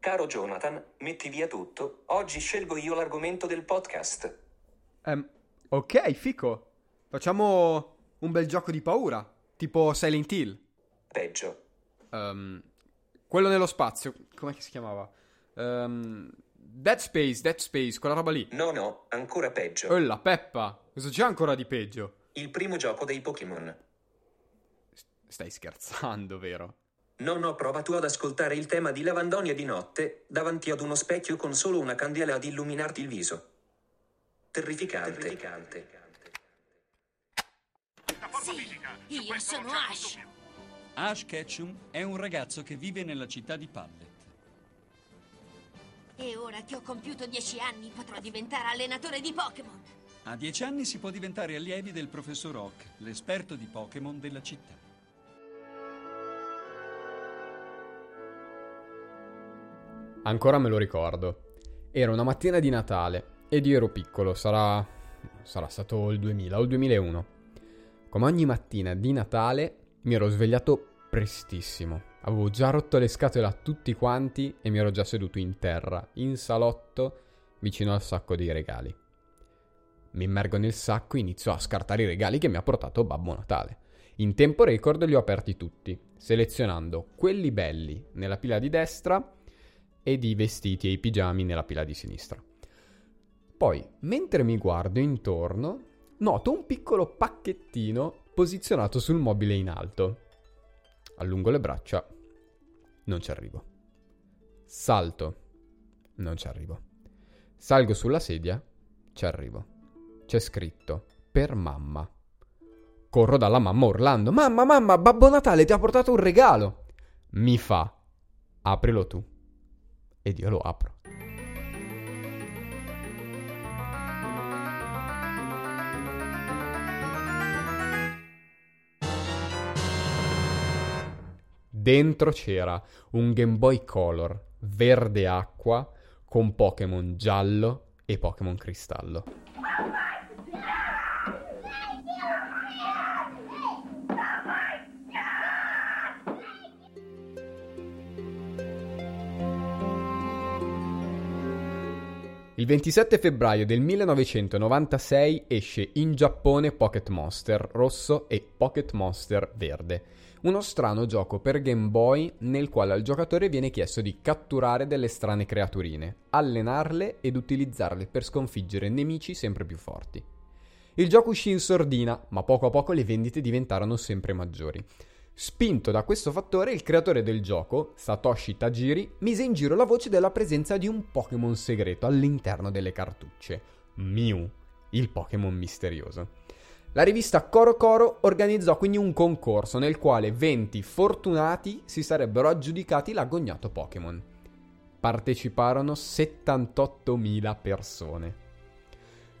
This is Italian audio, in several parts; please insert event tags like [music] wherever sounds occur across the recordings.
Caro Jonathan, metti via tutto. Oggi scelgo io l'argomento del podcast. Ehm, ok, fico. Facciamo un bel gioco di paura, tipo Silent Hill. Peggio. Ehm, quello nello spazio, com'è che si chiamava? Ehm, Dead Space, Dead Space, quella roba lì. No, no, ancora peggio. Oh la Peppa, cosa c'è ancora di peggio? Il primo gioco dei Pokémon. Stai scherzando, vero? No, no, prova tu ad ascoltare il tema di Lavandonia di notte, davanti ad uno specchio con solo una candela ad illuminarti il viso. Terrificante. Terrificante. Sì, io sono Ash. Ash Ketchum è un ragazzo che vive nella città di Pallet. E ora che ho compiuto dieci anni potrò diventare allenatore di Pokémon. A dieci anni si può diventare allievi del professor Oak, l'esperto di Pokémon della città. Ancora me lo ricordo. Era una mattina di Natale ed io ero piccolo, sarà sarà stato il 2000 o il 2001. Come ogni mattina di Natale mi ero svegliato prestissimo. Avevo già rotto le scatole a tutti quanti e mi ero già seduto in terra, in salotto, vicino al sacco dei regali. Mi immergo nel sacco e inizio a scartare i regali che mi ha portato Babbo Natale. In tempo record li ho aperti tutti, selezionando quelli belli nella pila di destra ed i vestiti e i pigiami nella pila di sinistra. Poi, mentre mi guardo intorno, noto un piccolo pacchettino posizionato sul mobile in alto. Allungo le braccia, non ci arrivo. Salto, non ci arrivo. Salgo sulla sedia, ci arrivo. C'è scritto per mamma. Corro dalla mamma urlando: Mamma, mamma, Babbo Natale ti ha portato un regalo. Mi fa: Aprilo tu. Ed io lo apro. Dentro c'era un Game Boy Color verde acqua con Pokémon giallo e Pokémon cristallo. Il 27 febbraio del 1996 esce in Giappone Pocket Monster rosso e Pocket Monster verde, uno strano gioco per Game Boy nel quale al giocatore viene chiesto di catturare delle strane creaturine, allenarle ed utilizzarle per sconfiggere nemici sempre più forti. Il gioco uscì in sordina, ma poco a poco le vendite diventarono sempre maggiori. Spinto da questo fattore, il creatore del gioco, Satoshi Tajiri, mise in giro la voce della presenza di un Pokémon segreto all'interno delle cartucce. Mew, il Pokémon misterioso. La rivista Coro Coro organizzò quindi un concorso nel quale 20 fortunati si sarebbero aggiudicati l'agognato Pokémon. Parteciparono 78.000 persone.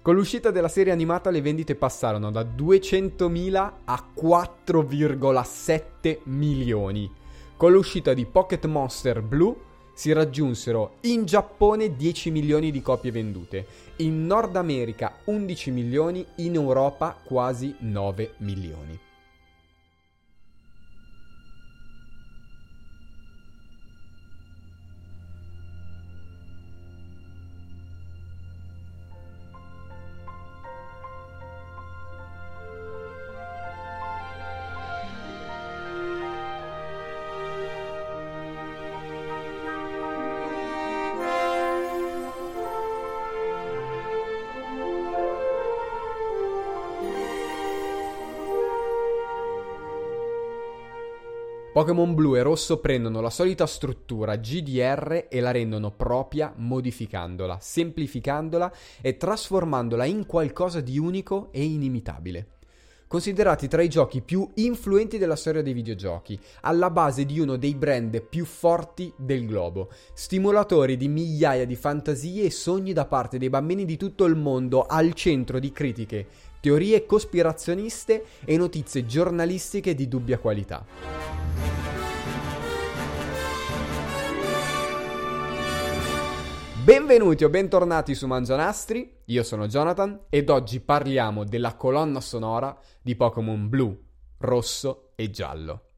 Con l'uscita della serie animata le vendite passarono da 200.000 a 4,7 milioni. Con l'uscita di Pocket Monster Blue si raggiunsero in Giappone 10 milioni di copie vendute, in Nord America 11 milioni, in Europa quasi 9 milioni. Pokémon blu e rosso prendono la solita struttura GDR e la rendono propria modificandola, semplificandola e trasformandola in qualcosa di unico e inimitabile. Considerati tra i giochi più influenti della storia dei videogiochi, alla base di uno dei brand più forti del globo, stimolatori di migliaia di fantasie e sogni da parte dei bambini di tutto il mondo, al centro di critiche, teorie cospirazioniste e notizie giornalistiche di dubbia qualità. Benvenuti o bentornati su Mangianastri, io sono Jonathan ed oggi parliamo della colonna sonora di Pokémon blu, rosso e giallo.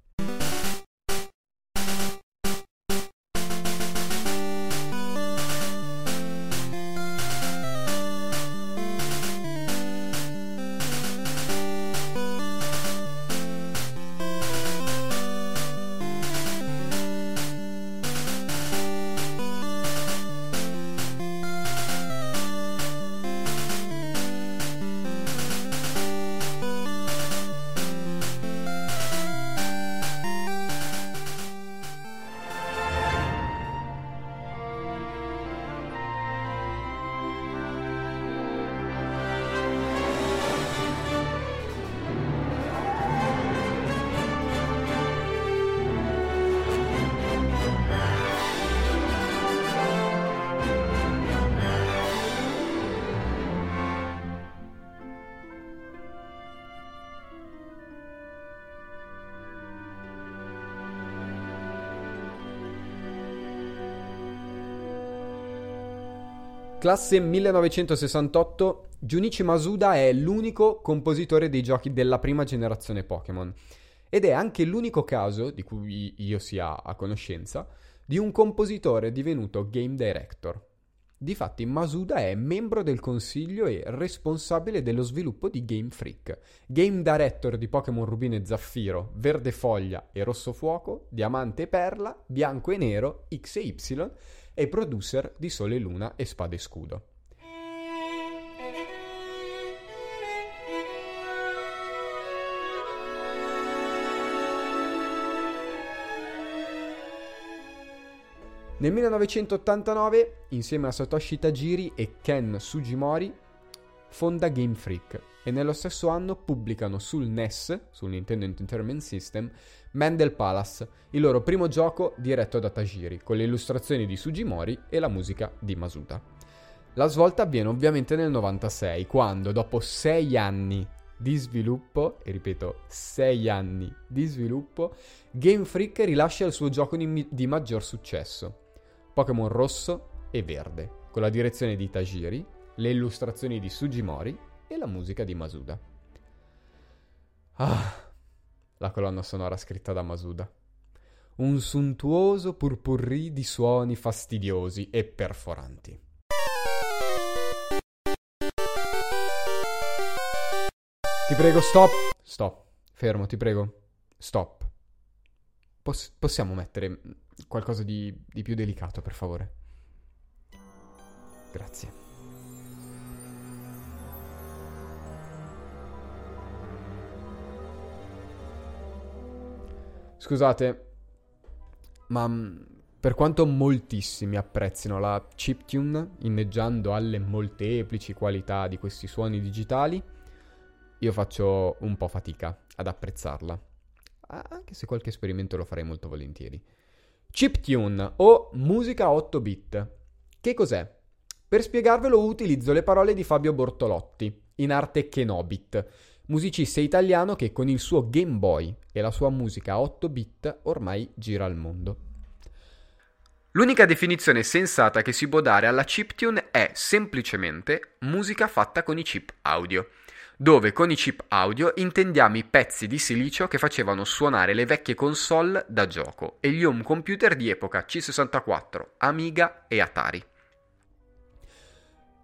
Classe 1968, Junichi Masuda è l'unico compositore dei giochi della prima generazione Pokémon ed è anche l'unico caso, di cui io sia a conoscenza, di un compositore divenuto game director. Difatti Masuda è membro del consiglio e responsabile dello sviluppo di Game Freak, game director di Pokémon Rubino e Zaffiro, Verde Foglia e Rosso Fuoco, Diamante e Perla, Bianco e Nero, X e Y e producer di Sole Luna e Spade e Scudo. Nel 1989, insieme a Satoshi Tajiri e Ken Sugimori, fonda Game Freak e nello stesso anno pubblicano sul NES, sul Nintendo Entertainment System, Mandel Palace, il loro primo gioco diretto da Tajiri, con le illustrazioni di Sugimori e la musica di Masuda. La svolta avviene ovviamente nel 96, quando dopo sei anni di sviluppo, e ripeto, sei anni di sviluppo, Game Freak rilascia il suo gioco di, di maggior successo, Pokémon rosso e verde, con la direzione di Tajiri, le illustrazioni di Sugimori e la musica di Masuda. Ah, la colonna sonora scritta da Masuda. Un suntuoso purpurri di suoni fastidiosi e perforanti. Ti prego, stop. Stop. Fermo, ti prego. Stop. Poss- possiamo mettere qualcosa di, di più delicato, per favore. Grazie. Scusate, ma mm, per quanto moltissimi apprezzino la chiptune, inneggiando alle molteplici qualità di questi suoni digitali, io faccio un po' fatica ad apprezzarla. Anche se qualche esperimento lo farei molto volentieri. Chiptune o musica 8 bit. Che cos'è? Per spiegarvelo utilizzo le parole di Fabio Bortolotti, in arte Kenobit, musicista italiano che con il suo Game Boy e la sua musica 8 bit ormai gira il mondo. L'unica definizione sensata che si può dare alla chiptune è semplicemente musica fatta con i chip audio dove con i chip audio intendiamo i pezzi di silicio che facevano suonare le vecchie console da gioco e gli home computer di epoca C64, Amiga e Atari.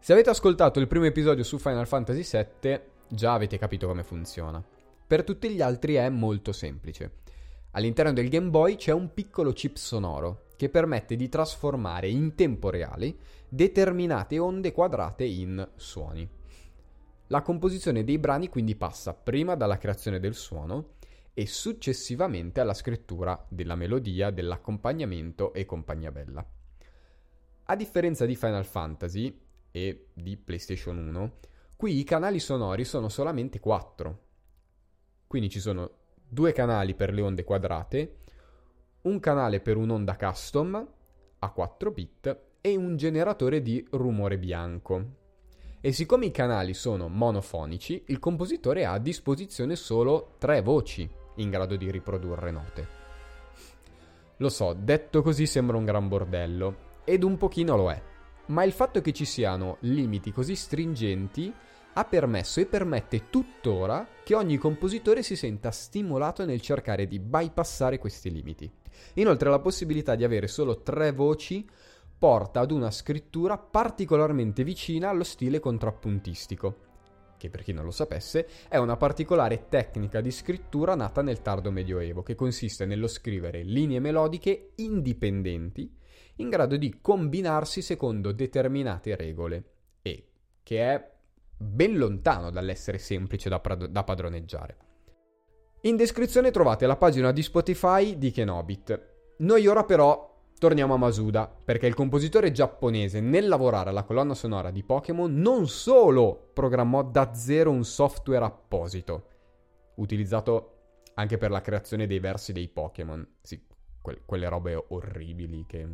Se avete ascoltato il primo episodio su Final Fantasy VII, già avete capito come funziona. Per tutti gli altri è molto semplice. All'interno del Game Boy c'è un piccolo chip sonoro che permette di trasformare in tempo reale determinate onde quadrate in suoni. La composizione dei brani quindi passa prima dalla creazione del suono e successivamente alla scrittura della melodia, dell'accompagnamento e compagnia bella. A differenza di Final Fantasy e di PlayStation 1, qui i canali sonori sono solamente 4. Quindi ci sono due canali per le onde quadrate, un canale per un'onda custom a 4 bit e un generatore di rumore bianco e siccome i canali sono monofonici, il compositore ha a disposizione solo tre voci in grado di riprodurre note. Lo so, detto così sembra un gran bordello, ed un pochino lo è, ma il fatto che ci siano limiti così stringenti ha permesso e permette tuttora che ogni compositore si senta stimolato nel cercare di bypassare questi limiti. Inoltre la possibilità di avere solo tre voci porta ad una scrittura particolarmente vicina allo stile contrappuntistico, che per chi non lo sapesse è una particolare tecnica di scrittura nata nel tardo medioevo, che consiste nello scrivere linee melodiche indipendenti in grado di combinarsi secondo determinate regole e che è ben lontano dall'essere semplice da, prad- da padroneggiare. In descrizione trovate la pagina di Spotify di Kenobit. Noi ora però Torniamo a Masuda, perché il compositore giapponese nel lavorare alla colonna sonora di Pokémon non solo programmò da zero un software apposito, utilizzato anche per la creazione dei versi dei Pokémon, sì, que- quelle robe orribili che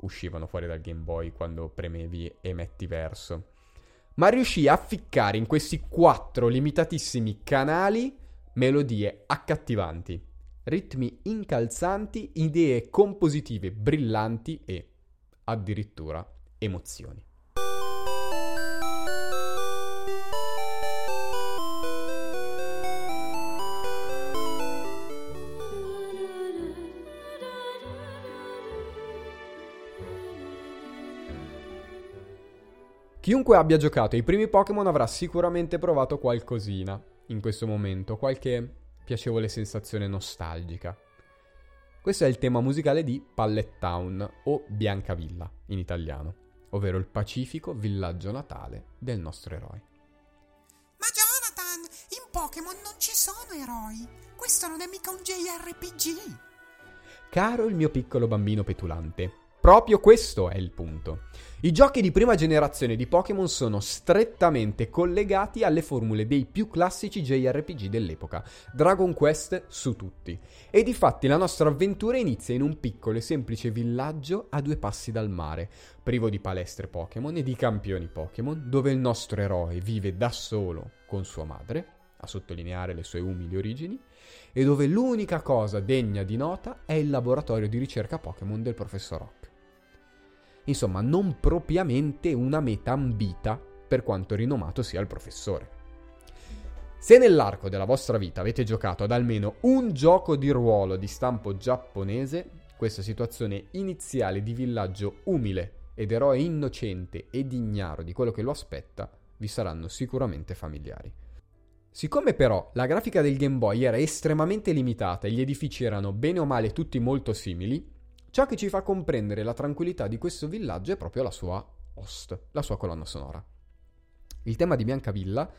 uscivano fuori dal Game Boy quando premevi e metti verso, ma riuscì a ficcare in questi quattro limitatissimi canali melodie accattivanti ritmi incalzanti, idee compositive brillanti e addirittura emozioni. Chiunque abbia giocato ai primi Pokémon avrà sicuramente provato qualcosina in questo momento, qualche piacevole sensazione nostalgica. Questo è il tema musicale di Pallet Town o Biancavilla in italiano, ovvero il pacifico villaggio natale del nostro eroe. Ma Jonathan, in Pokémon non ci sono eroi. Questo non è mica un JRPG. Caro il mio piccolo bambino petulante, proprio questo è il punto. I giochi di prima generazione di Pokémon sono strettamente collegati alle formule dei più classici JRPG dell'epoca, Dragon Quest su tutti. E di fatti la nostra avventura inizia in un piccolo e semplice villaggio a due passi dal mare, privo di palestre Pokémon e di campioni Pokémon, dove il nostro eroe vive da solo con sua madre, a sottolineare le sue umili origini, e dove l'unica cosa degna di nota è il laboratorio di ricerca Pokémon del professor Oak. Insomma, non propriamente una meta ambita per quanto rinomato sia il professore. Se nell'arco della vostra vita avete giocato ad almeno un gioco di ruolo di stampo giapponese, questa situazione iniziale di villaggio umile ed eroe innocente ed ignaro di quello che lo aspetta vi saranno sicuramente familiari. Siccome però la grafica del Game Boy era estremamente limitata e gli edifici erano bene o male tutti molto simili, Ciò che ci fa comprendere la tranquillità di questo villaggio è proprio la sua host, la sua colonna sonora. Il tema di Biancavilla,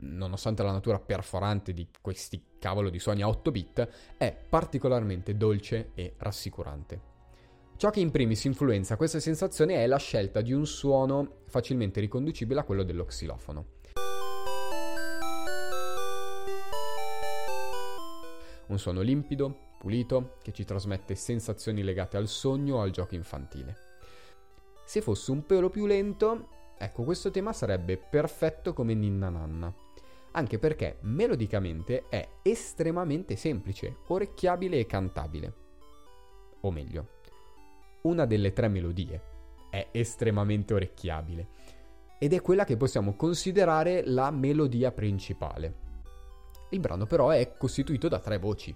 nonostante la natura perforante di questi cavolo di suoni a 8 bit, è particolarmente dolce e rassicurante. Ciò che in primis influenza questa sensazione è la scelta di un suono facilmente riconducibile a quello dello xilofono. Un suono limpido, pulito, che ci trasmette sensazioni legate al sogno o al gioco infantile. Se fosse un pelo più lento, ecco questo tema sarebbe perfetto come Ninna Nanna, anche perché melodicamente è estremamente semplice, orecchiabile e cantabile. O meglio, una delle tre melodie è estremamente orecchiabile ed è quella che possiamo considerare la melodia principale. Il brano però è costituito da tre voci,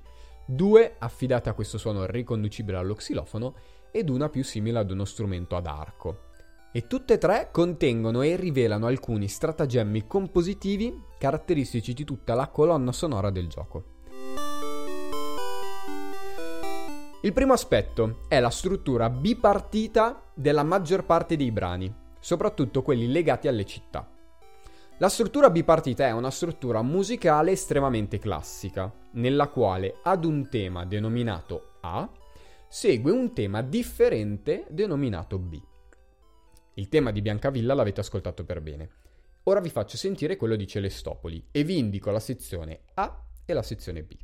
due affidate a questo suono riconducibile allo xilofono ed una più simile ad uno strumento ad arco. E tutte e tre contengono e rivelano alcuni stratagemmi compositivi caratteristici di tutta la colonna sonora del gioco. Il primo aspetto è la struttura bipartita della maggior parte dei brani, soprattutto quelli legati alle città. La struttura bipartita è una struttura musicale estremamente classica, nella quale ad un tema denominato A segue un tema differente denominato B. Il tema di Biancavilla l'avete ascoltato per bene. Ora vi faccio sentire quello di Celestopoli e vi indico la sezione A e la sezione B.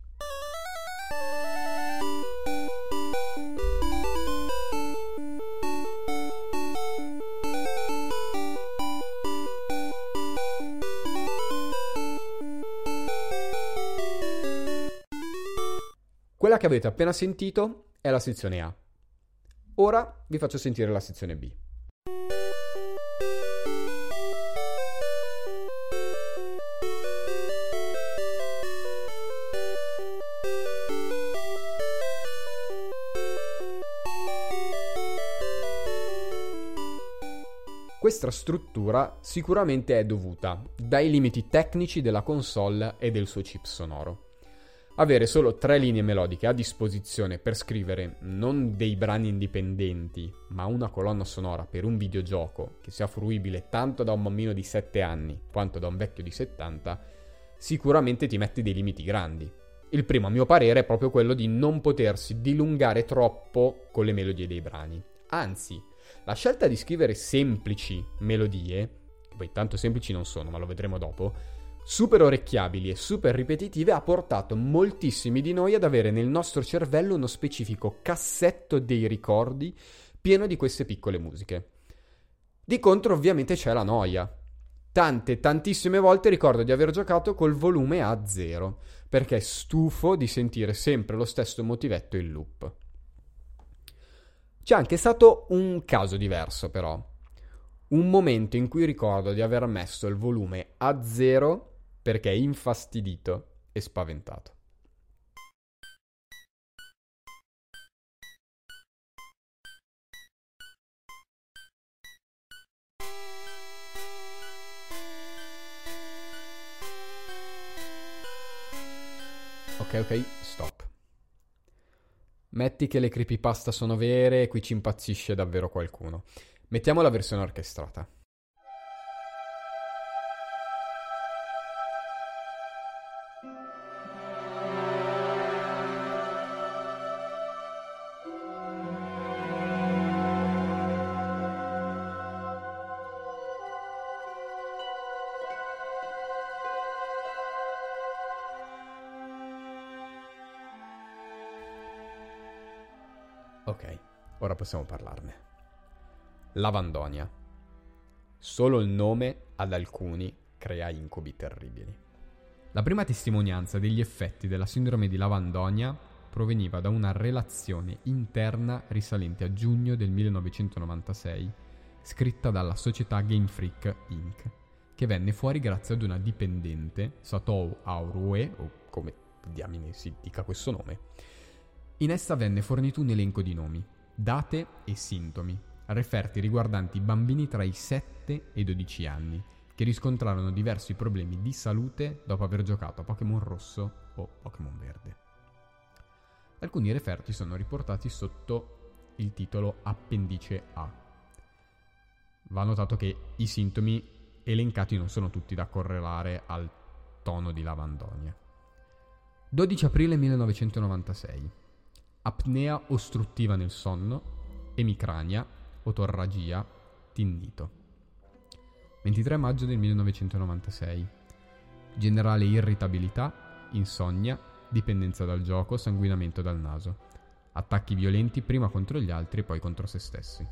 Quella che avete appena sentito è la sezione A. Ora vi faccio sentire la sezione B. Questa struttura sicuramente è dovuta dai limiti tecnici della console e del suo chip sonoro. Avere solo tre linee melodiche a disposizione per scrivere non dei brani indipendenti, ma una colonna sonora per un videogioco che sia fruibile tanto da un bambino di 7 anni quanto da un vecchio di 70, sicuramente ti mette dei limiti grandi. Il primo, a mio parere, è proprio quello di non potersi dilungare troppo con le melodie dei brani. Anzi, la scelta di scrivere semplici melodie, che poi tanto semplici non sono, ma lo vedremo dopo, super orecchiabili e super ripetitive ha portato moltissimi di noi ad avere nel nostro cervello uno specifico cassetto dei ricordi pieno di queste piccole musiche. Di contro ovviamente c'è la noia. Tante, tantissime volte ricordo di aver giocato col volume a zero, perché stufo di sentire sempre lo stesso motivetto in loop. C'è anche stato un caso diverso però. Un momento in cui ricordo di aver messo il volume a zero perché è infastidito e spaventato. Ok, ok, stop. Metti che le creepypasta sono vere e qui ci impazzisce davvero qualcuno. Mettiamo la versione orchestrata. Possiamo parlarne. Lavandonia. Solo il nome ad alcuni crea incubi terribili. La prima testimonianza degli effetti della sindrome di Lavandonia proveniva da una relazione interna risalente a giugno del 1996, scritta dalla società Game Freak Inc., che venne fuori grazie ad una dipendente, Satou Aurue, o come diamine si dica questo nome. In essa venne fornito un elenco di nomi, date e sintomi, referti riguardanti bambini tra i 7 e i 12 anni, che riscontrarono diversi problemi di salute dopo aver giocato a Pokémon Rosso o Pokémon Verde. Alcuni referti sono riportati sotto il titolo Appendice A. Va notato che i sintomi elencati non sono tutti da correlare al tono di lavandonia. 12 aprile 1996. Apnea ostruttiva nel sonno, emicrania, otorragia, tinnito. 23 maggio del 1996. Generale irritabilità, insonnia, dipendenza dal gioco, sanguinamento dal naso. Attacchi violenti prima contro gli altri e poi contro se stessi.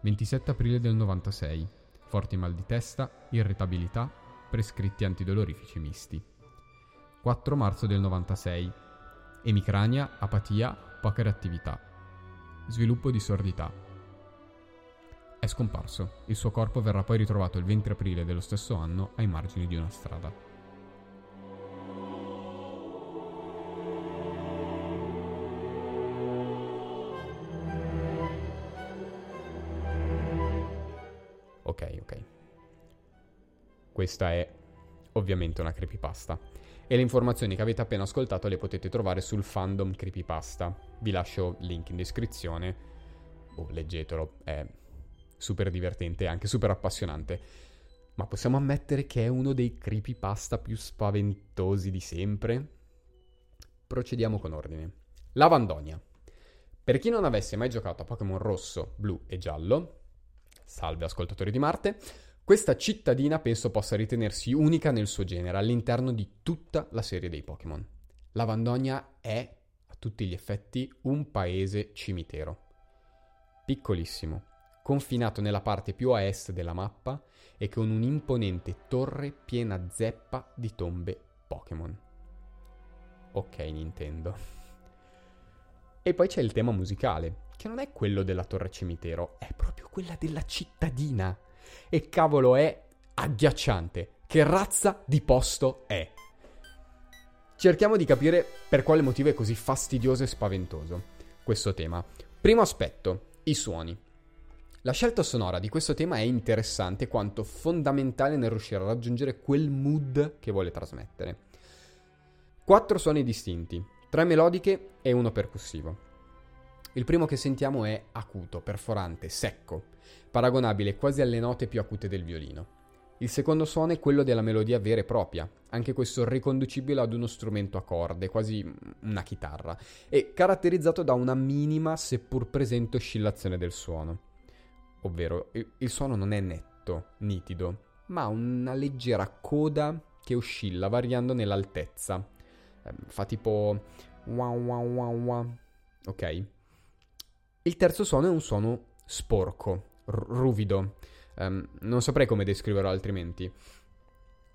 27 aprile del 96. Forti mal di testa, irritabilità, prescritti antidolorifici misti. 4 marzo del 96. Emicrania, apatia, poca reattività. Sviluppo di sordità. È scomparso. Il suo corpo verrà poi ritrovato il 20 aprile dello stesso anno ai margini di una strada. Ok, ok. Questa è ovviamente una creepypasta. E le informazioni che avete appena ascoltato le potete trovare sul fandom creepypasta. Vi lascio il link in descrizione. Oh, leggetelo, è super divertente e anche super appassionante. Ma possiamo ammettere che è uno dei creepypasta più spaventosi di sempre? Procediamo con ordine. Lavandonia. Per chi non avesse mai giocato a Pokémon rosso, blu e giallo, salve ascoltatori di Marte, questa cittadina penso possa ritenersi unica nel suo genere all'interno di tutta la serie dei Pokémon. Lavandonia è, a tutti gli effetti, un paese cimitero. Piccolissimo, confinato nella parte più a est della mappa e con un'imponente torre piena zeppa di tombe Pokémon. Ok Nintendo. E poi c'è il tema musicale, che non è quello della torre cimitero, è proprio quella della cittadina. E cavolo è agghiacciante. Che razza di posto è? Cerchiamo di capire per quale motivo è così fastidioso e spaventoso questo tema. Primo aspetto, i suoni. La scelta sonora di questo tema è interessante quanto fondamentale nel riuscire a raggiungere quel mood che vuole trasmettere. Quattro suoni distinti, tre melodiche e uno percussivo. Il primo che sentiamo è acuto, perforante, secco, paragonabile quasi alle note più acute del violino. Il secondo suono è quello della melodia vera e propria, anche questo riconducibile ad uno strumento a corde, quasi una chitarra, e caratterizzato da una minima seppur presente oscillazione del suono. Ovvero, il suono non è netto, nitido, ma ha una leggera coda che oscilla variando nell'altezza. Fa tipo wow wow wow wow. Ok? Il terzo suono è un suono sporco, r- ruvido. Um, non saprei come descriverlo altrimenti.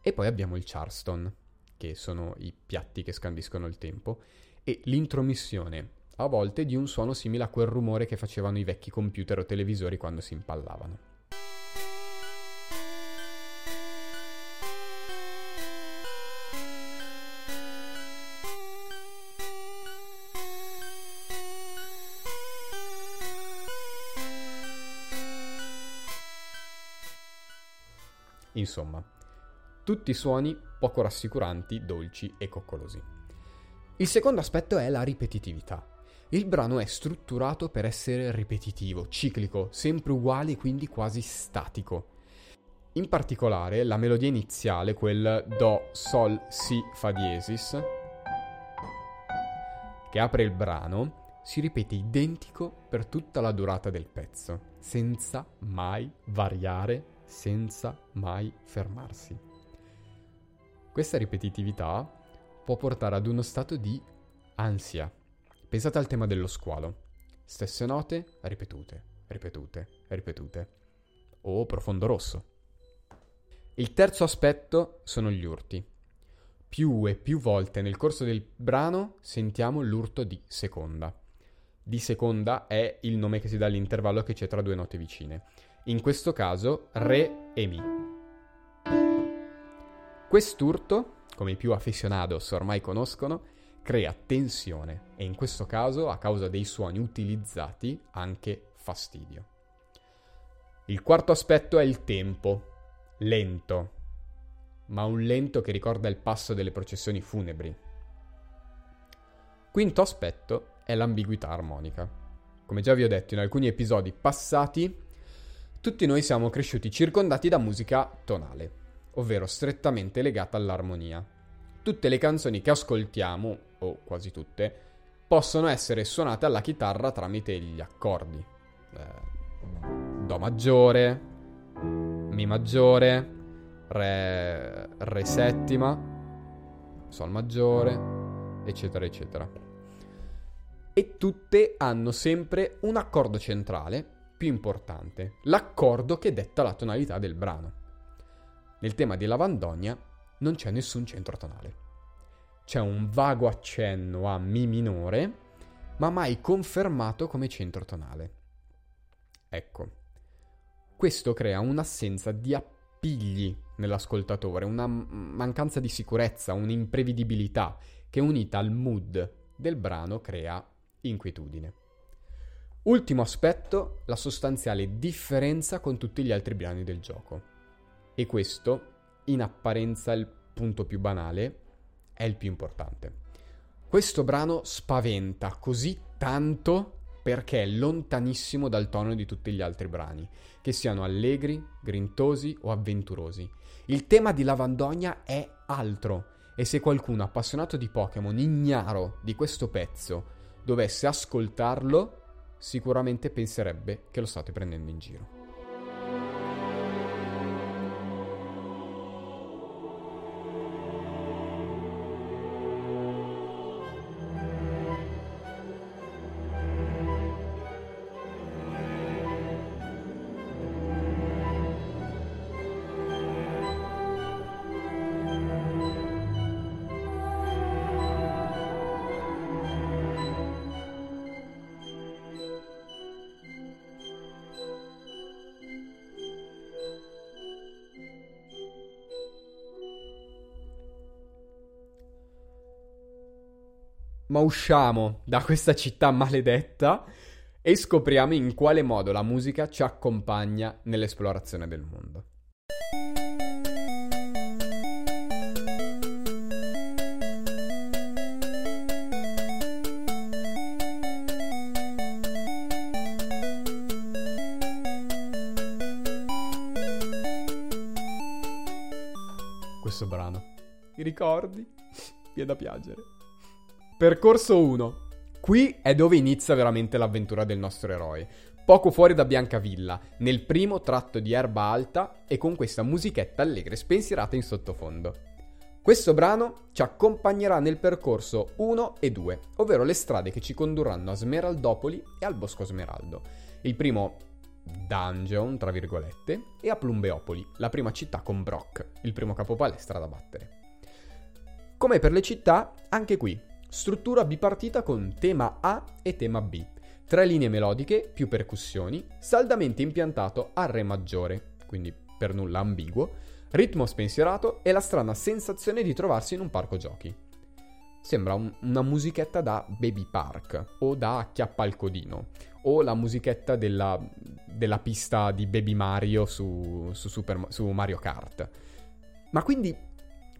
E poi abbiamo il Charleston, che sono i piatti che scandiscono il tempo, e l'intromissione, a volte, di un suono simile a quel rumore che facevano i vecchi computer o televisori quando si impallavano. Insomma, tutti suoni poco rassicuranti, dolci e coccolosi. Il secondo aspetto è la ripetitività. Il brano è strutturato per essere ripetitivo, ciclico, sempre uguale e quindi quasi statico. In particolare la melodia iniziale, quel Do, Sol, Si, Fa diesis, che apre il brano, si ripete identico per tutta la durata del pezzo, senza mai variare, senza mai fermarsi. Questa ripetitività può portare ad uno stato di ansia. Pensate al tema dello squalo. Stesse note ripetute, ripetute, ripetute. O profondo rosso. Il terzo aspetto sono gli urti. Più e più volte nel corso del brano sentiamo l'urto di seconda. Di seconda è il nome che si dà all'intervallo che c'è tra due note vicine. In questo caso Re e Mi. Quest'urto, come i più aficionados ormai conoscono, crea tensione e in questo caso, a causa dei suoni utilizzati, anche fastidio. Il quarto aspetto è il tempo, lento, ma un lento che ricorda il passo delle processioni funebri. Quinto aspetto è l'ambiguità armonica. Come già vi ho detto in alcuni episodi passati, tutti noi siamo cresciuti circondati da musica tonale, ovvero strettamente legata all'armonia. Tutte le canzoni che ascoltiamo, o quasi tutte, possono essere suonate alla chitarra tramite gli accordi. Eh, Do maggiore, Mi maggiore, Re, Re settima, Sol maggiore, eccetera, eccetera. E tutte hanno sempre un accordo centrale più importante, l'accordo che detta la tonalità del brano. Nel tema di Lavandogna non c'è nessun centro tonale. C'è un vago accenno a Mi minore, ma mai confermato come centro tonale. Ecco, questo crea un'assenza di appigli nell'ascoltatore, una mancanza di sicurezza, un'imprevedibilità che unita al mood del brano crea inquietudine. Ultimo aspetto, la sostanziale differenza con tutti gli altri brani del gioco. E questo, in apparenza il punto più banale, è il più importante. Questo brano spaventa così tanto perché è lontanissimo dal tono di tutti gli altri brani, che siano allegri, grintosi o avventurosi. Il tema di Lavandogna è altro e se qualcuno appassionato di Pokémon ignaro di questo pezzo dovesse ascoltarlo, sicuramente penserebbe che lo state prendendo in giro. Ma usciamo da questa città maledetta e scopriamo in quale modo la musica ci accompagna nell'esplorazione del mondo. Questo brano, i ricordi, [laughs] è da piangere. Percorso 1. Qui è dove inizia veramente l'avventura del nostro eroe. Poco fuori da Biancavilla, nel primo tratto di erba alta e con questa musichetta allegra e spensierata in sottofondo. Questo brano ci accompagnerà nel percorso 1 e 2, ovvero le strade che ci condurranno a Smeraldopoli e al Bosco Smeraldo. Il primo dungeon, tra virgolette, e a Plumbeopoli, la prima città con Brock, il primo capopalestra da battere. Come per le città, anche qui, struttura bipartita con tema A e tema B. Tre linee melodiche, più percussioni, saldamente impiantato a Re maggiore, quindi per nulla ambiguo, ritmo spensierato e la strana sensazione di trovarsi in un parco giochi. Sembra un, una musichetta da Baby Park o da Acchiappa al Codino o la musichetta della, della pista di Baby Mario su, su, Super, su Mario Kart. Ma quindi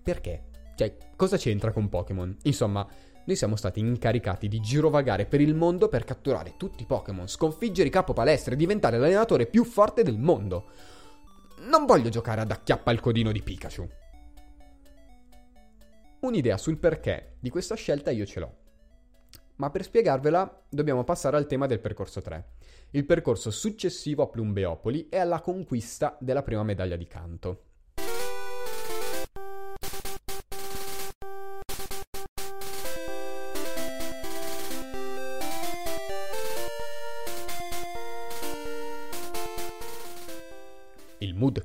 perché? Cioè, cosa c'entra con Pokémon? Insomma, noi siamo stati incaricati di girovagare per il mondo per catturare tutti i Pokémon, sconfiggere i capo palestre e diventare l'allenatore più forte del mondo. Non voglio giocare ad acchiappa il codino di Pikachu. Un'idea sul perché di questa scelta io ce l'ho. Ma per spiegarvela dobbiamo passare al tema del percorso 3, il percorso successivo a Plumbeopoli e alla conquista della prima medaglia di canto.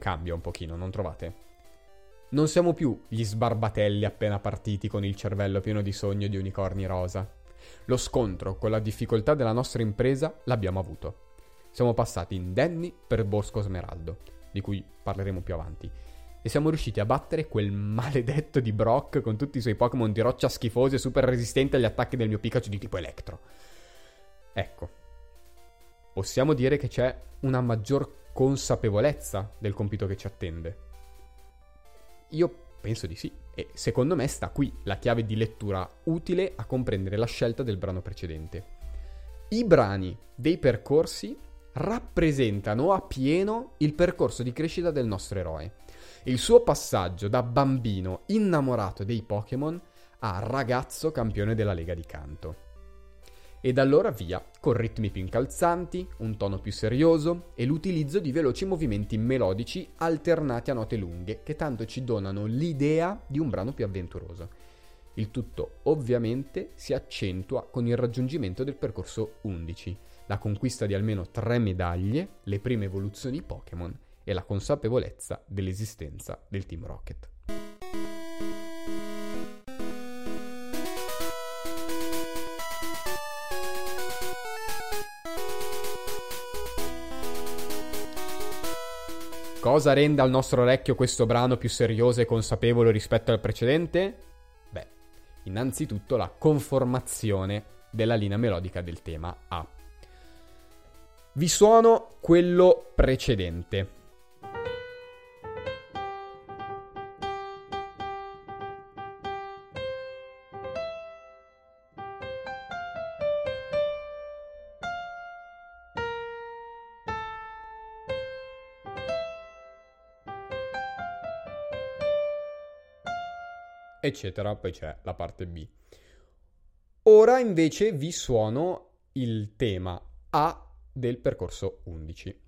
Cambia un pochino, non trovate? Non siamo più gli sbarbatelli appena partiti con il cervello pieno di sogno di unicorni rosa. Lo scontro con la difficoltà della nostra impresa l'abbiamo avuto. Siamo passati indenni per Bosco Smeraldo, di cui parleremo più avanti, e siamo riusciti a battere quel maledetto di Brock con tutti i suoi Pokémon di roccia schifosi e super resistenti agli attacchi del mio Pikachu di tipo elettro. Ecco, possiamo dire che c'è una maggior consapevolezza del compito che ci attende. Io penso di sì, e secondo me sta qui la chiave di lettura utile a comprendere la scelta del brano precedente. I brani dei percorsi rappresentano a pieno il percorso di crescita del nostro eroe. Il suo passaggio da bambino innamorato dei Pokémon a ragazzo campione della Lega di Canto. E da allora via, con ritmi più incalzanti, un tono più serioso e l'utilizzo di veloci movimenti melodici alternati a note lunghe che tanto ci donano l'idea di un brano più avventuroso. Il tutto ovviamente si accentua con il raggiungimento del percorso 11, la conquista di almeno tre medaglie, le prime evoluzioni Pokémon e la consapevolezza dell'esistenza del Team Rocket. Cosa rende al nostro orecchio questo brano più serioso e consapevole rispetto al precedente? Beh, innanzitutto la conformazione della linea melodica del tema A. Vi suono quello precedente. Eccetera, poi c'è la parte B. Ora invece vi suono il tema A del percorso 11.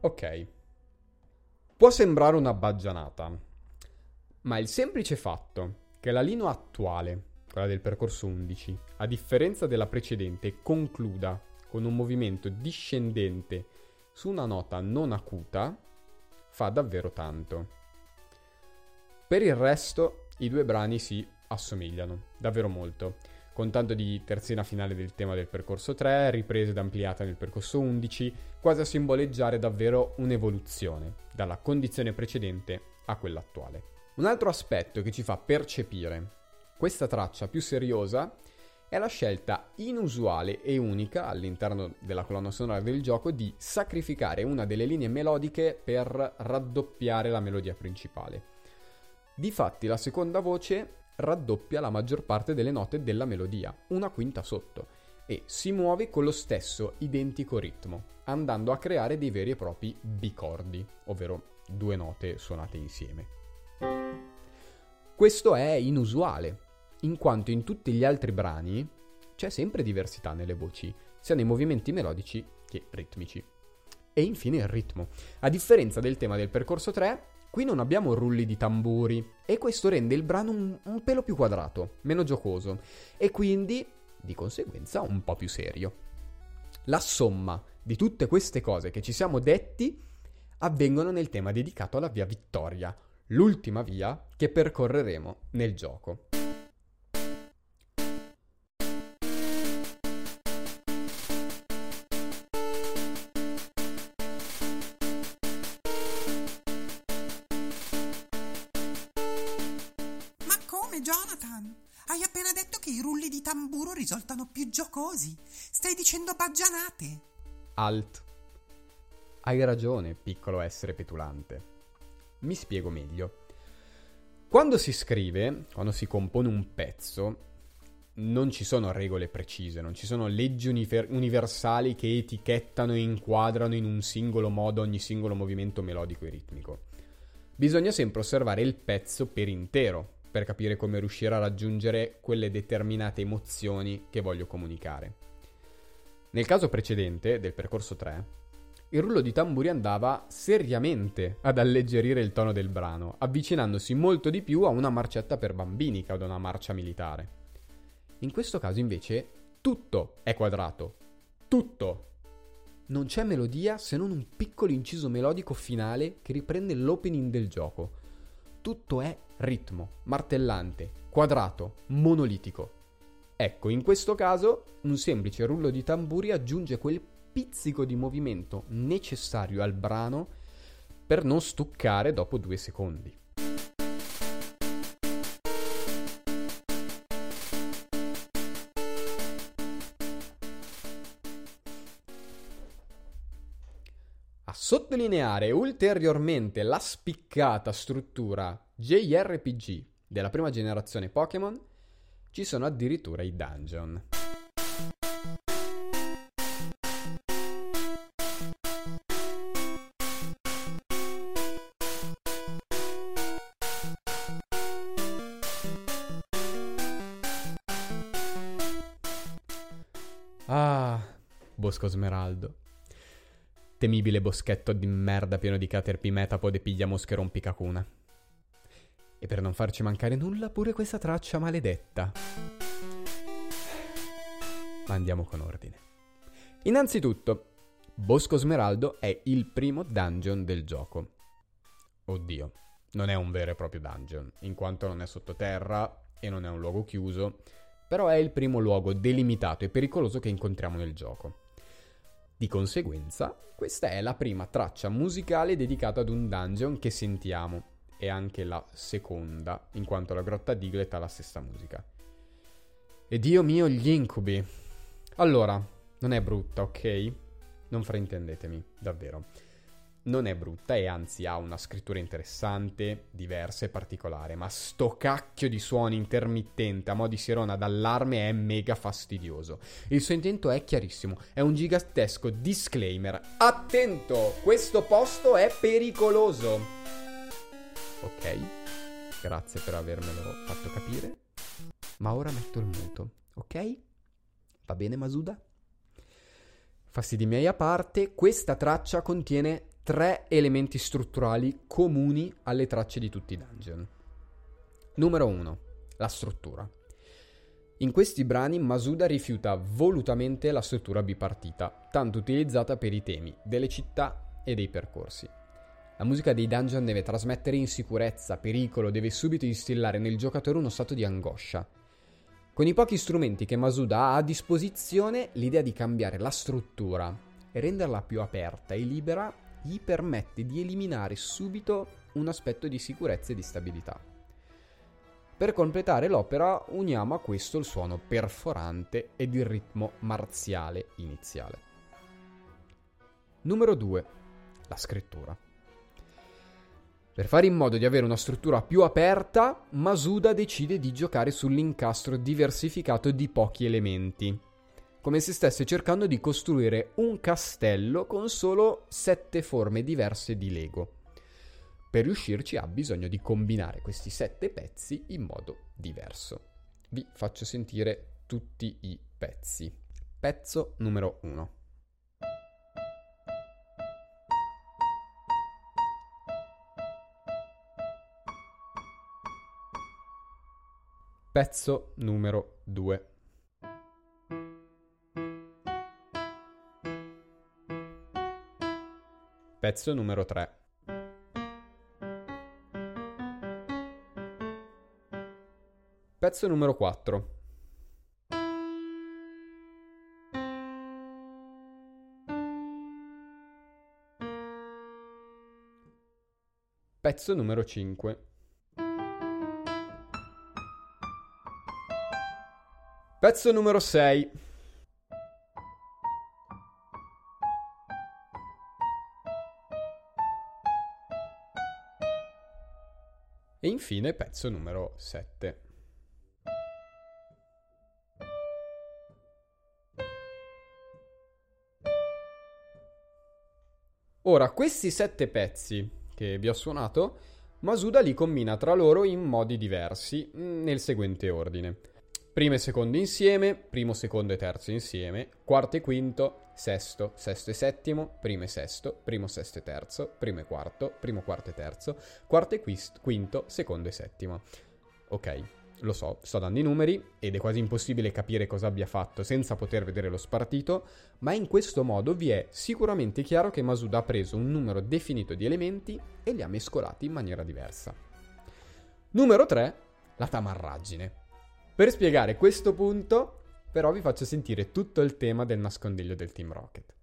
Ok. Può sembrare una baggianata, ma il semplice fatto che la linea attuale quella del percorso 11, a differenza della precedente, concluda con un movimento discendente su una nota non acuta, fa davvero tanto. Per il resto, i due brani si assomigliano, davvero molto, con tanto di terzina finale del tema del percorso 3, ripresa ed ampliata nel percorso 11, quasi a simboleggiare davvero un'evoluzione dalla condizione precedente a quella attuale. Un altro aspetto che ci fa percepire questa traccia più seriosa è la scelta inusuale e unica all'interno della colonna sonora del gioco di sacrificare una delle linee melodiche per raddoppiare la melodia principale. Difatti la seconda voce raddoppia la maggior parte delle note della melodia, una quinta sotto, e si muove con lo stesso identico ritmo, andando a creare dei veri e propri bicordi, ovvero due note suonate insieme. Questo è inusuale, in quanto in tutti gli altri brani c'è sempre diversità nelle voci, sia nei movimenti melodici che ritmici. E infine il ritmo. A differenza del tema del percorso 3, qui non abbiamo rulli di tamburi e questo rende il brano un, un pelo più quadrato, meno giocoso e quindi, di conseguenza, un po' più serio. La somma di tutte queste cose che ci siamo detti avvengono nel tema dedicato alla via Vittoria, l'ultima via che percorreremo nel gioco. Giocosi. Stai dicendo baggianate. Alt. Hai ragione, piccolo essere petulante. Mi spiego meglio. Quando si scrive, quando si compone un pezzo, non ci sono regole precise, non ci sono leggi univer- universali che etichettano e inquadrano in un singolo modo ogni singolo movimento melodico e ritmico. Bisogna sempre osservare il pezzo per intero per capire come riuscire a raggiungere quelle determinate emozioni che voglio comunicare. Nel caso precedente, del percorso 3, il rullo di tamburi andava seriamente ad alleggerire il tono del brano, avvicinandosi molto di più a una marcetta per bambini che ad una marcia militare. In questo caso invece tutto è quadrato. Tutto. Non c'è melodia se non un piccolo inciso melodico finale che riprende l'opening del gioco. Tutto è ritmo, martellante, quadrato, monolitico. Ecco, in questo caso un semplice rullo di tamburi aggiunge quel pizzico di movimento necessario al brano per non stuccare dopo due secondi. Sottolineare ulteriormente la spiccata struttura JRPG della prima generazione Pokémon, ci sono addirittura i dungeon. Ah, Bosco Smeraldo. Temibile boschetto di merda pieno di caterpie metapod e piglia mosche rompicacuna. E per non farci mancare nulla, pure questa traccia maledetta. Ma andiamo con ordine. Innanzitutto, Bosco Smeraldo è il primo dungeon del gioco. Oddio, non è un vero e proprio dungeon, in quanto non è sottoterra e non è un luogo chiuso, però è il primo luogo delimitato e pericoloso che incontriamo nel gioco. Di conseguenza, questa è la prima traccia musicale dedicata ad un dungeon che sentiamo, e anche la seconda, in quanto la grotta Diglett ha la stessa musica. E Dio mio, gli incubi! Allora, non è brutta, ok? Non fraintendetemi, davvero non è brutta e anzi ha una scrittura interessante, diversa e particolare, ma sto cacchio di suoni intermittente a mo' di sirona d'allarme è mega fastidioso. Il suo intento è chiarissimo, è un gigantesco disclaimer. Attento, questo posto è pericoloso. Ok, grazie per avermelo fatto capire, ma ora metto il muto, ok? Va bene Masuda? Fastidi miei a parte, questa traccia contiene tre elementi strutturali comuni alle tracce di tutti i dungeon. Numero 1. La struttura. In questi brani Masuda rifiuta volutamente la struttura bipartita, tanto utilizzata per i temi delle città e dei percorsi. La musica dei dungeon deve trasmettere insicurezza, pericolo, deve subito instillare nel giocatore uno stato di angoscia. Con i pochi strumenti che Masuda ha a disposizione, l'idea di cambiare la struttura e renderla più aperta e libera gli permette di eliminare subito un aspetto di sicurezza e di stabilità. Per completare l'opera uniamo a questo il suono perforante ed il ritmo marziale iniziale. Numero 2. La scrittura. Per fare in modo di avere una struttura più aperta, Masuda decide di giocare sull'incastro diversificato di pochi elementi, come se stesse cercando di costruire un castello con solo sette forme diverse di Lego. Per riuscirci ha bisogno di combinare questi sette pezzi in modo diverso. Vi faccio sentire tutti i pezzi. Pezzo numero 1. Pezzo numero 2. Pezzo numero 3. Pezzo numero 4. Pezzo numero 5. Pezzo numero 6. Infine pezzo numero 7. Ora, questi sette pezzi che vi ho suonato, Masuda li combina tra loro in modi diversi, mm, nel seguente ordine. Primo e secondo insieme, primo, secondo e terzo insieme, quarto e quinto, sesto, sesto e settimo, primo e sesto, primo, sesto e terzo, primo e quarto, primo, quarto e terzo, quarto e quinto, secondo e settimo. Ok, lo so, sto dando i numeri ed è quasi impossibile capire cosa abbia fatto senza poter vedere lo spartito, ma in questo modo vi è sicuramente chiaro che Masuda ha preso un numero definito di elementi e li ha mescolati in maniera diversa. Numero 3, la tamarraggine. Per spiegare questo punto, però vi faccio sentire tutto il tema del nascondiglio del Team Rocket.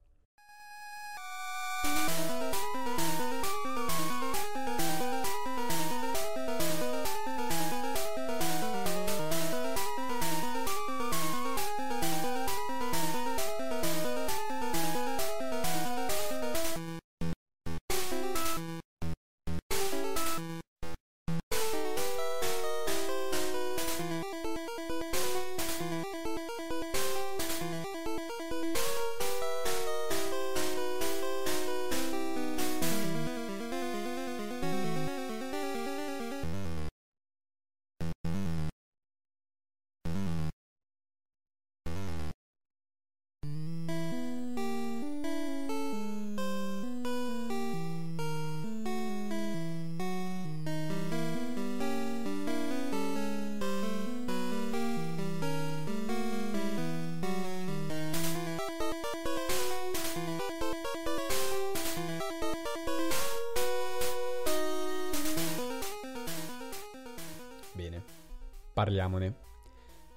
Parliamone.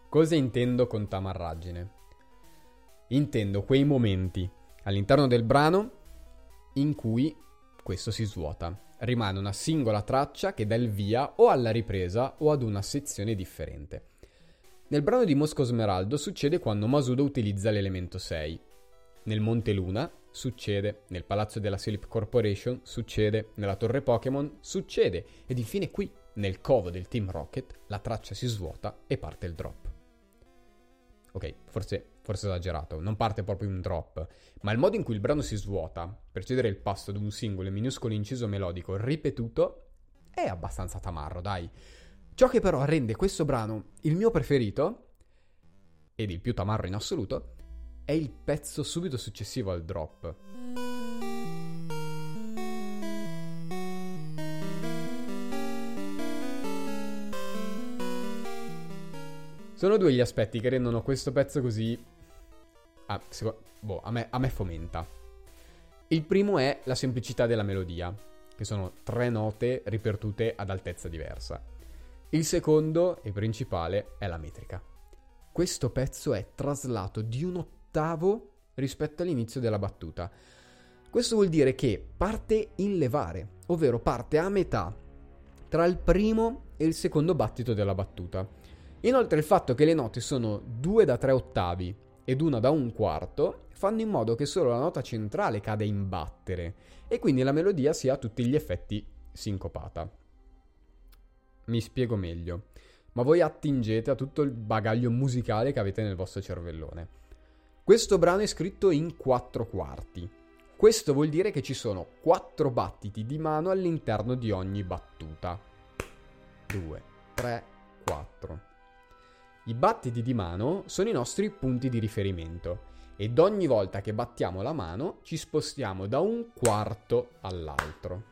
Cosa intendo con tamarraggine? Intendo quei momenti all'interno del brano in cui questo si svuota. Rimane una singola traccia che dà il via o alla ripresa o ad una sezione differente. Nel brano di Mosco Smeraldo succede quando Masuda utilizza l'elemento 6. Nel Monte Luna succede, nel Palazzo della Slip Corporation succede, nella Torre Pokémon succede ed infine qui nel covo del Team Rocket la traccia si svuota e parte il drop. Ok, forse, forse esagerato, non parte proprio un drop, ma il modo in cui il brano si svuota per cedere il passo ad un singolo e minuscolo inciso melodico ripetuto è abbastanza tamarro, dai. Ciò che però rende questo brano il mio preferito, ed il più tamarro in assoluto, è il pezzo subito successivo al drop. Sono due gli aspetti che rendono questo pezzo così... Ah, seco... boh, a me, a me fomenta. Il primo è la semplicità della melodia, che sono tre note ripetute ad altezza diversa. Il secondo e principale è la metrica. Questo pezzo è traslato di un ottavo rispetto all'inizio della battuta. Questo vuol dire che parte in levare, ovvero parte a metà tra il primo e il secondo battito della battuta. Inoltre il fatto che le note sono due da tre ottavi ed una da un quarto fanno in modo che solo la nota centrale cade in battere e quindi la melodia sia a tutti gli effetti sincopata. Mi spiego meglio, ma voi attingete a tutto il bagaglio musicale che avete nel vostro cervellone. Questo brano è scritto in quattro quarti. Questo vuol dire che ci sono quattro battiti di mano all'interno di ogni battuta. 2, 3, 4. I battiti di mano sono i nostri punti di riferimento ed ogni volta che battiamo la mano ci spostiamo da un quarto all'altro.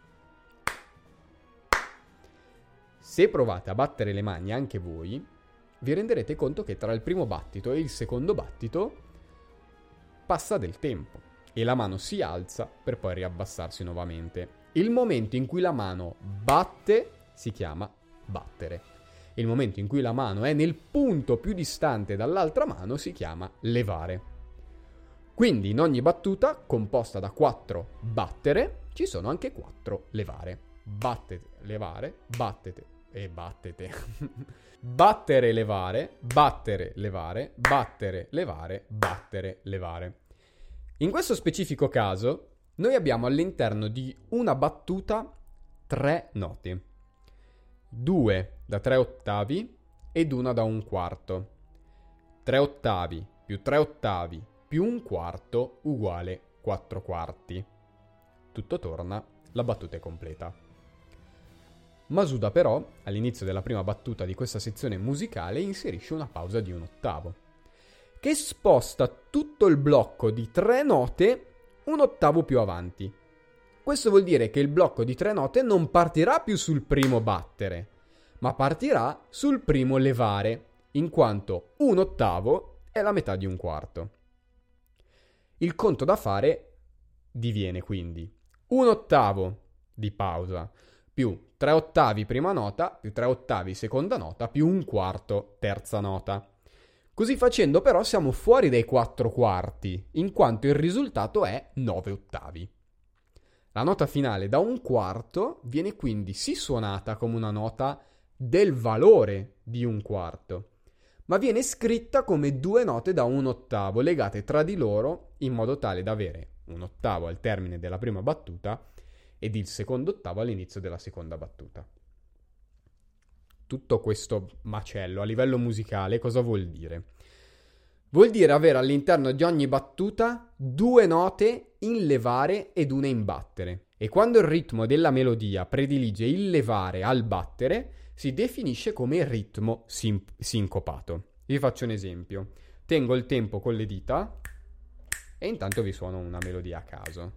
Se provate a battere le mani anche voi, vi renderete conto che tra il primo battito e il secondo battito passa del tempo e la mano si alza per poi riabbassarsi nuovamente. Il momento in cui la mano batte si chiama battere il momento in cui la mano è nel punto più distante dall'altra mano si chiama levare. Quindi in ogni battuta, composta da quattro battere, ci sono anche quattro levare. Battete, levare, battete, e battete. [laughs] battere, levare, battere, levare, battere, levare, battere, levare. In questo specifico caso, noi abbiamo all'interno di una battuta tre note. Due da tre ottavi ed una da un quarto. Tre ottavi più tre ottavi più un quarto uguale quattro quarti. Tutto torna, la battuta è completa. Masuda però, all'inizio della prima battuta di questa sezione musicale, inserisce una pausa di un ottavo, che sposta tutto il blocco di tre note un ottavo più avanti. Questo vuol dire che il blocco di tre note non partirà più sul primo battere, ma partirà sul primo levare, in quanto un ottavo è la metà di un quarto. Il conto da fare diviene quindi un ottavo di pausa più 3 ottavi prima nota, più 3 ottavi seconda nota, più un quarto terza nota. Così facendo però siamo fuori dai 4 quarti, in quanto il risultato è 9 ottavi. La nota finale da un quarto viene quindi sì suonata come una nota del valore di un quarto, ma viene scritta come due note da un ottavo legate tra di loro in modo tale da avere un ottavo al termine della prima battuta ed il secondo ottavo all'inizio della seconda battuta. Tutto questo macello a livello musicale cosa vuol dire? Vuol dire avere all'interno di ogni battuta due note in levare ed una in battere. E quando il ritmo della melodia predilige il levare al battere, si definisce come ritmo sim- sincopato. Vi faccio un esempio. Tengo il tempo con le dita e intanto vi suono una melodia a caso.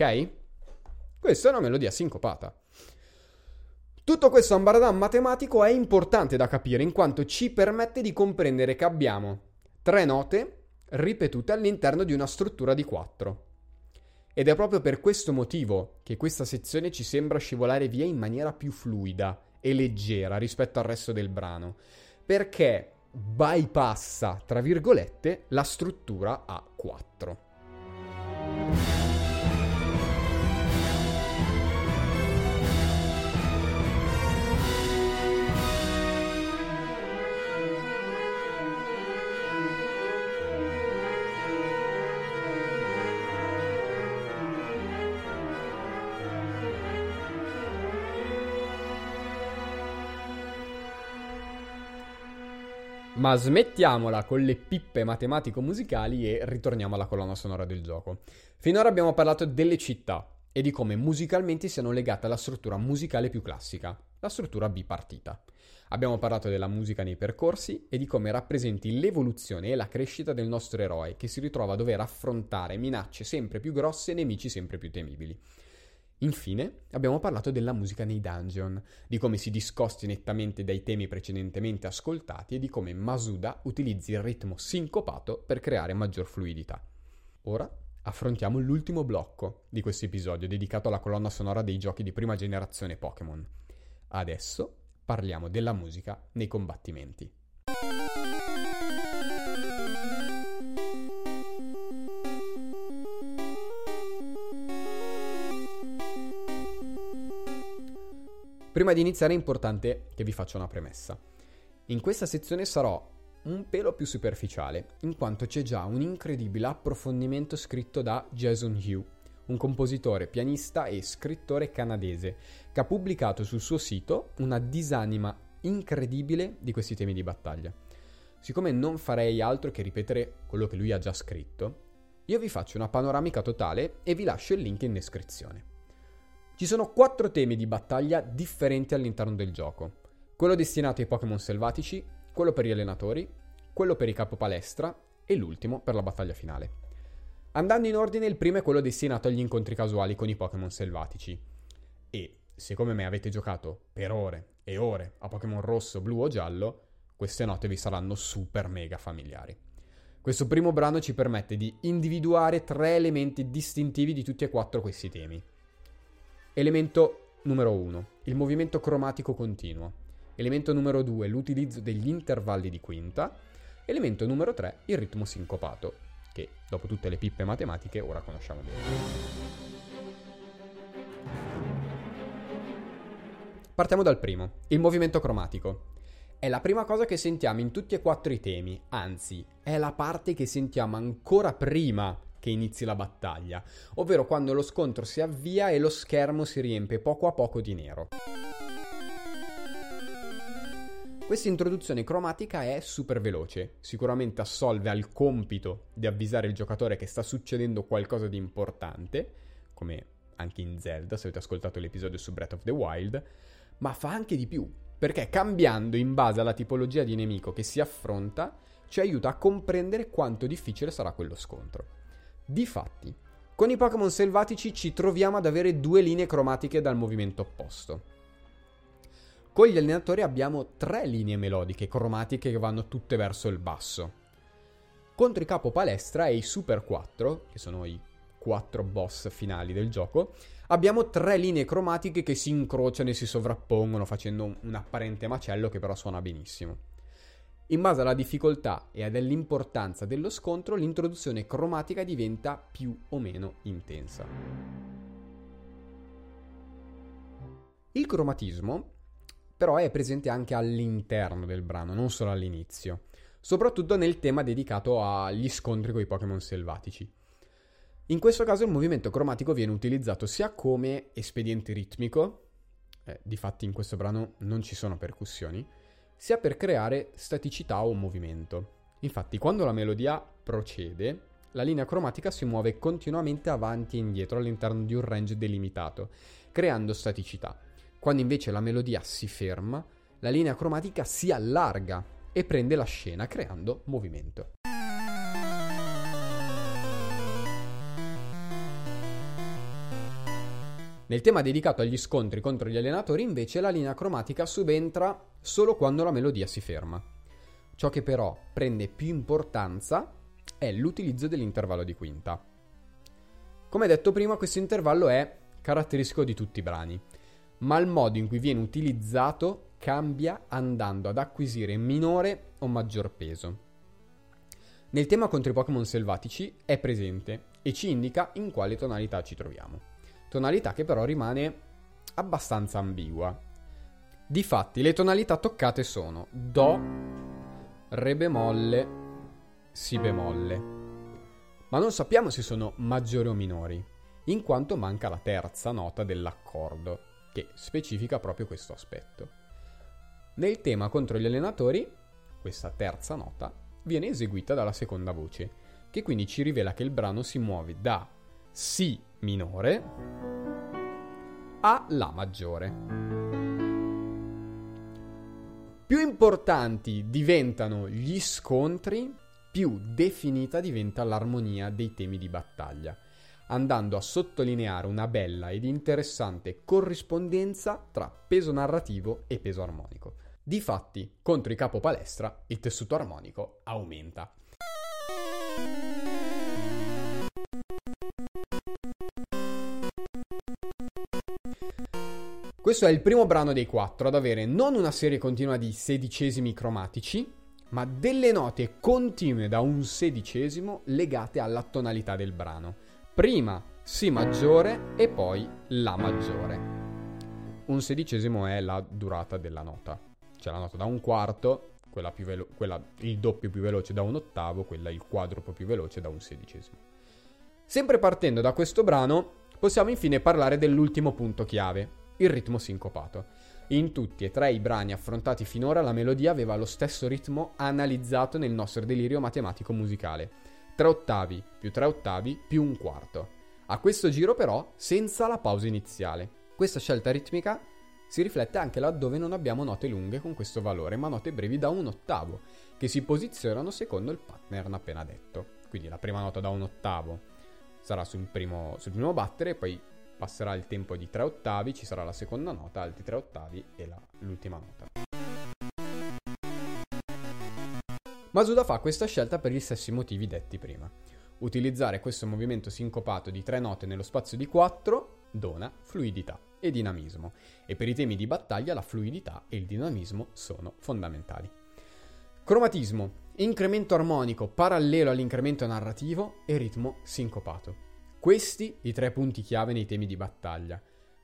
Ok? Questa è una melodia sincopata. Tutto questo ambaradam matematico è importante da capire in quanto ci permette di comprendere che abbiamo tre note ripetute all'interno di una struttura di quattro. Ed è proprio per questo motivo che questa sezione ci sembra scivolare via in maniera più fluida e leggera rispetto al resto del brano, perché bypassa, tra virgolette, la struttura a quattro. Ma smettiamola con le pippe matematico-musicali e ritorniamo alla colonna sonora del gioco. Finora abbiamo parlato delle città e di come musicalmente siano legate alla struttura musicale più classica, la struttura bipartita. Abbiamo parlato della musica nei percorsi e di come rappresenti l'evoluzione e la crescita del nostro eroe che si ritrova a dover affrontare minacce sempre più grosse e nemici sempre più temibili. Infine, abbiamo parlato della musica nei dungeon, di come si discosti nettamente dai temi precedentemente ascoltati e di come Masuda utilizzi il ritmo sincopato per creare maggior fluidità. Ora affrontiamo l'ultimo blocco di questo episodio dedicato alla colonna sonora dei giochi di prima generazione Pokémon. Adesso parliamo della musica nei combattimenti. Prima di iniziare è importante che vi faccia una premessa. In questa sezione sarò un pelo più superficiale, in quanto c'è già un incredibile approfondimento scritto da Jason Hugh, un compositore, pianista e scrittore canadese, che ha pubblicato sul suo sito una disanima incredibile di questi temi di battaglia. Siccome non farei altro che ripetere quello che lui ha già scritto, io vi faccio una panoramica totale e vi lascio il link in descrizione. Ci sono quattro temi di battaglia differenti all'interno del gioco. Quello destinato ai Pokémon selvatici, quello per gli allenatori, quello per i capo palestra e l'ultimo per la battaglia finale. Andando in ordine, il primo è quello destinato agli incontri casuali con i Pokémon selvatici. E se come me avete giocato per ore e ore a Pokémon rosso, blu o giallo, queste note vi saranno super mega familiari. Questo primo brano ci permette di individuare tre elementi distintivi di tutti e quattro questi temi. Elemento numero 1, il movimento cromatico continuo. Elemento numero 2, l'utilizzo degli intervalli di quinta. Elemento numero 3, il ritmo sincopato, che dopo tutte le pippe matematiche ora conosciamo bene. Partiamo dal primo, il movimento cromatico. È la prima cosa che sentiamo in tutti e quattro i temi, anzi, è la parte che sentiamo ancora prima che inizi la battaglia, ovvero quando lo scontro si avvia e lo schermo si riempie poco a poco di nero. Questa introduzione cromatica è super veloce, sicuramente assolve al compito di avvisare il giocatore che sta succedendo qualcosa di importante, come anche in Zelda, se avete ascoltato l'episodio su Breath of the Wild, ma fa anche di più, perché cambiando in base alla tipologia di nemico che si affronta, ci aiuta a comprendere quanto difficile sarà quello scontro. Difatti, con i Pokémon selvatici ci troviamo ad avere due linee cromatiche dal movimento opposto. Con gli allenatori abbiamo tre linee melodiche cromatiche che vanno tutte verso il basso. Contro i capo palestra e i Super 4, che sono i quattro boss finali del gioco, abbiamo tre linee cromatiche che si incrociano e si sovrappongono facendo un apparente macello che però suona benissimo. In base alla difficoltà e all'importanza dello scontro, l'introduzione cromatica diventa più o meno intensa. Il cromatismo però è presente anche all'interno del brano, non solo all'inizio, soprattutto nel tema dedicato agli scontri con i Pokémon selvatici. In questo caso il movimento cromatico viene utilizzato sia come espediente ritmico, eh, difatti in questo brano non ci sono percussioni, sia per creare staticità o movimento. Infatti quando la melodia procede, la linea cromatica si muove continuamente avanti e indietro all'interno di un range delimitato, creando staticità. Quando invece la melodia si ferma, la linea cromatica si allarga e prende la scena creando movimento. Nel tema dedicato agli scontri contro gli allenatori invece la linea cromatica subentra solo quando la melodia si ferma. Ciò che però prende più importanza è l'utilizzo dell'intervallo di quinta. Come detto prima, questo intervallo è caratteristico di tutti i brani ma il modo in cui viene utilizzato cambia andando ad acquisire minore o maggior peso. Nel tema contro i Pokémon selvatici è presente e ci indica in quale tonalità ci troviamo. Tonalità che però rimane abbastanza ambigua. Difatti, le tonalità toccate sono Do, Re bemolle, Si bemolle. Ma non sappiamo se sono maggiori o minori, in quanto manca la terza nota dell'accordo che specifica proprio questo aspetto. Nel tema contro gli allenatori, questa terza nota viene eseguita dalla seconda voce, che quindi ci rivela che il brano si muove da Si minore a La maggiore. Più importanti diventano gli scontri, più definita diventa l'armonia dei temi di battaglia andando a sottolineare una bella ed interessante corrispondenza tra peso narrativo e peso armonico. Difatti, contro i capo palestra, il tessuto armonico aumenta. Questo è il primo brano dei quattro ad avere non una serie continua di sedicesimi cromatici, ma delle note continue da un sedicesimo legate alla tonalità del brano prima Si maggiore e poi La maggiore. Un sedicesimo è la durata della nota. C'è la nota da un quarto, quella velo- quella, il doppio più veloce da un ottavo, quella il quadruplo più veloce da un sedicesimo. Sempre partendo da questo brano, possiamo infine parlare dell'ultimo punto chiave, il ritmo sincopato. In tutti e tre i brani affrontati finora la melodia aveva lo stesso ritmo analizzato nel nostro delirio matematico musicale 3 ottavi più 3 ottavi più un quarto. A questo giro però senza la pausa iniziale. Questa scelta ritmica si riflette anche laddove non abbiamo note lunghe con questo valore, ma note brevi da un ottavo, che si posizionano secondo il pattern appena detto. Quindi la prima nota da un ottavo sarà sul primo, sul primo battere, poi passerà il tempo di 3 ottavi, ci sarà la seconda nota, altri 3 ottavi e la, l'ultima nota. Masuda fa questa scelta per gli stessi motivi detti prima. Utilizzare questo movimento sincopato di tre note nello spazio di 4 dona fluidità. e dinamismo. E per i temi di battaglia la fluidità e il dinamismo sono fondamentali. Cromatismo, incremento armonico parallelo all'incremento narrativo e ritmo sincopato. Questi i tre punti chiave nei temi di battaglia,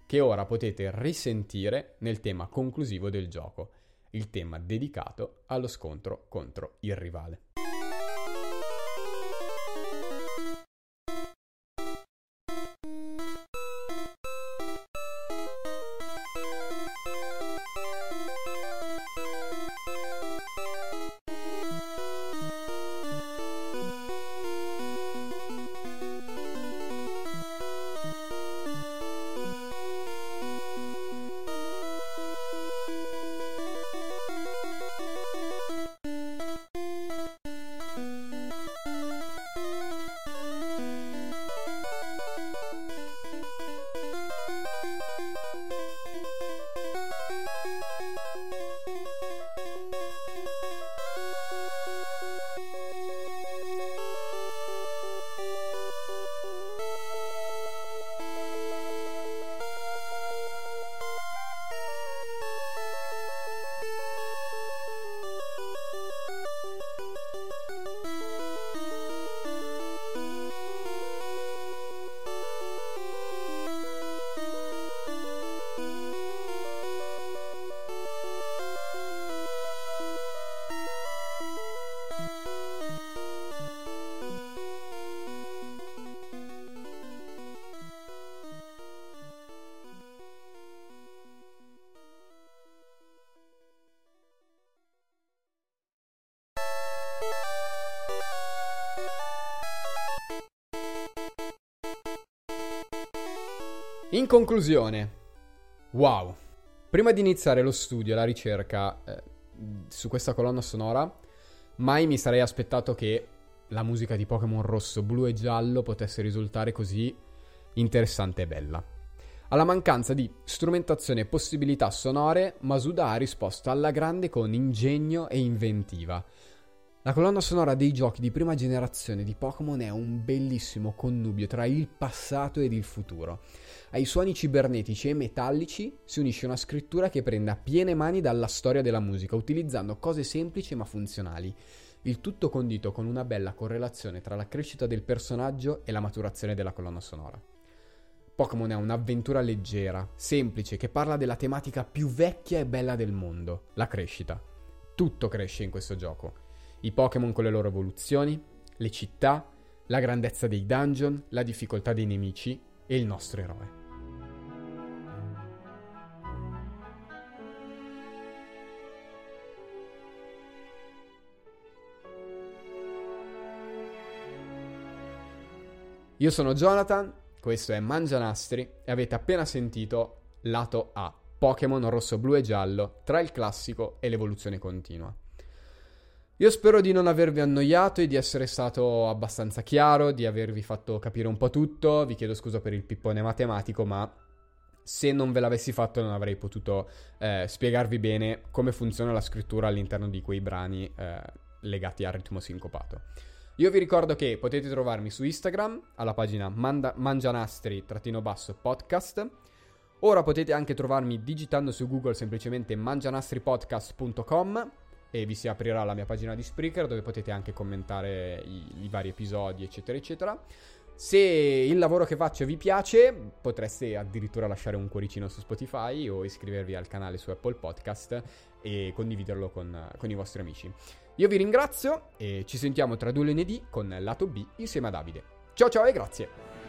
che ora potete risentire nel tema conclusivo del gioco, il tema dedicato allo scontro contro il rivale. In conclusione, wow. Prima di iniziare lo studio, la ricerca eh, su questa colonna sonora, mai mi sarei aspettato che la musica di Pokémon rosso, blu e giallo potesse risultare così interessante e bella. Alla mancanza di strumentazione e possibilità sonore, Masuda ha risposto alla grande con ingegno e inventiva. La colonna sonora dei giochi di prima generazione di Pokémon è un bellissimo connubio tra il passato ed il futuro. Ai suoni cibernetici e metallici si unisce una scrittura che prende a piene mani dalla storia della musica, utilizzando cose semplici ma funzionali. Il tutto condito con una bella correlazione tra la crescita del personaggio e la maturazione della colonna sonora. Pokémon è un'avventura leggera, semplice, che parla della tematica più vecchia e bella del mondo, la crescita. Tutto cresce in questo gioco i Pokémon con le loro evoluzioni, le città, la grandezza dei dungeon, la difficoltà dei nemici e il nostro eroe. Io sono Jonathan, questo è Mangianastri e avete appena sentito lato A, Pokémon rosso, blu e giallo tra il classico e l'evoluzione continua. Io spero di non avervi annoiato e di essere stato abbastanza chiaro, di avervi fatto capire un po' tutto. Vi chiedo scusa per il pippone matematico, ma se non ve l'avessi fatto non avrei potuto eh, spiegarvi bene come funziona la scrittura all'interno di quei brani eh, legati al ritmo sincopato. Io vi ricordo che potete trovarmi su Instagram alla pagina manda- mangianastri-podcast. Ora potete anche trovarmi digitando su Google semplicemente mangianastripodcast.com e vi si aprirà la mia pagina di Spreaker dove potete anche commentare i, i vari episodi, eccetera, eccetera. Se il lavoro che faccio vi piace, potreste addirittura lasciare un cuoricino su Spotify o iscrivervi al canale su Apple Podcast e condividerlo con, con i vostri amici. Io vi ringrazio e ci sentiamo tra due lunedì con Lato B insieme a Davide. Ciao ciao e grazie!